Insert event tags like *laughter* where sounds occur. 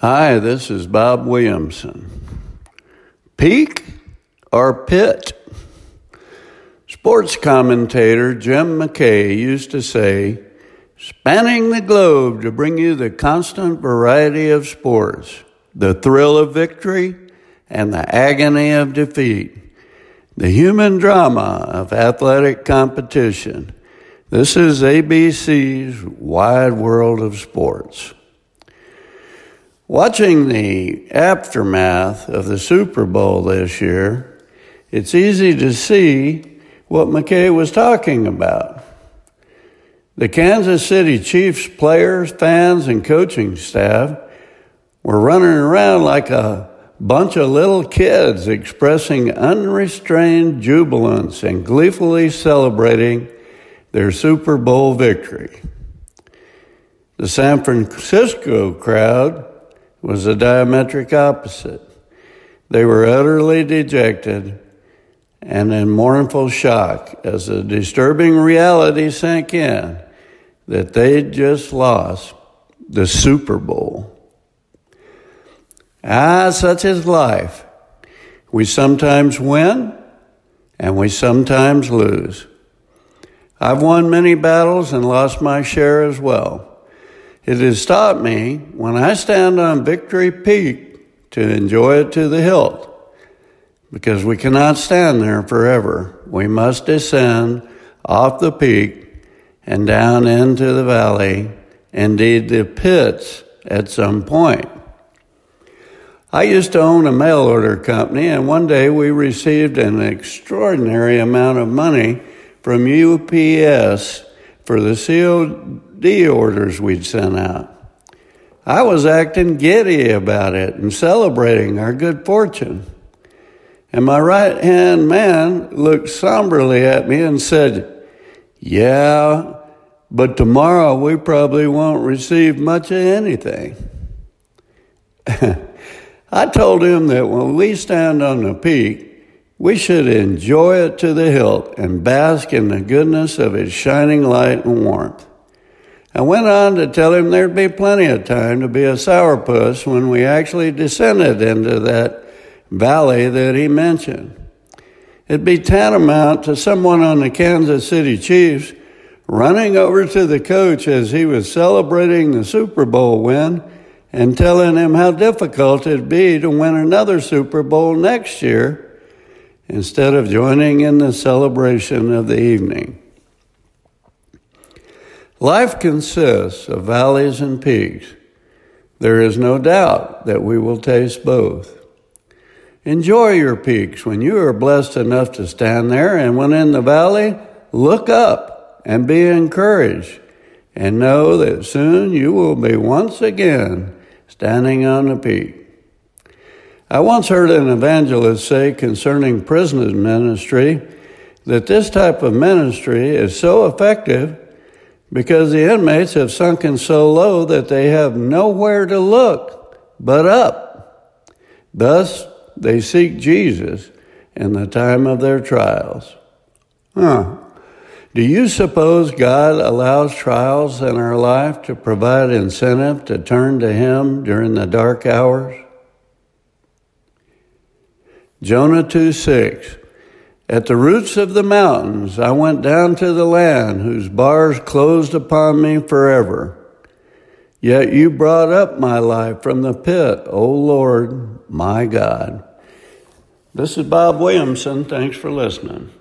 Hi, this is Bob Williamson. Peak or pit? Sports commentator Jim McKay used to say, spanning the globe to bring you the constant variety of sports, the thrill of victory and the agony of defeat, the human drama of athletic competition. This is ABC's wide world of sports. Watching the aftermath of the Super Bowl this year, it's easy to see what McKay was talking about. The Kansas City Chiefs players, fans, and coaching staff were running around like a bunch of little kids expressing unrestrained jubilance and gleefully celebrating their Super Bowl victory. The San Francisco crowd was the diametric opposite. They were utterly dejected and in mournful shock as the disturbing reality sank in that they'd just lost the Super Bowl. Ah, such is life. We sometimes win and we sometimes lose. I've won many battles and lost my share as well. It has taught me when I stand on Victory Peak to enjoy it to the hilt because we cannot stand there forever. We must descend off the peak and down into the valley, indeed the pits at some point. I used to own a mail order company, and one day we received an extraordinary amount of money from UPS for the COD orders we'd sent out. I was acting giddy about it and celebrating our good fortune. And my right hand man looked somberly at me and said, Yeah, but tomorrow we probably won't receive much of anything. *laughs* I told him that when we stand on the peak, we should enjoy it to the hilt and bask in the goodness of its shining light and warmth. I went on to tell him there'd be plenty of time to be a sourpuss when we actually descended into that valley that he mentioned. It'd be tantamount to someone on the Kansas City Chiefs running over to the coach as he was celebrating the Super Bowl win and telling him how difficult it'd be to win another Super Bowl next year instead of joining in the celebration of the evening. Life consists of valleys and peaks. There is no doubt that we will taste both. Enjoy your peaks when you are blessed enough to stand there, and when in the valley, look up and be encouraged, and know that soon you will be once again standing on the peak. I once heard an evangelist say concerning prison ministry that this type of ministry is so effective because the inmates have sunken so low that they have nowhere to look but up. Thus, they seek Jesus in the time of their trials. Huh. Do you suppose God allows trials in our life to provide incentive to turn to Him during the dark hours? Jonah 2 6. At the roots of the mountains I went down to the land whose bars closed upon me forever. Yet you brought up my life from the pit, O Lord, my God. This is Bob Williamson. Thanks for listening.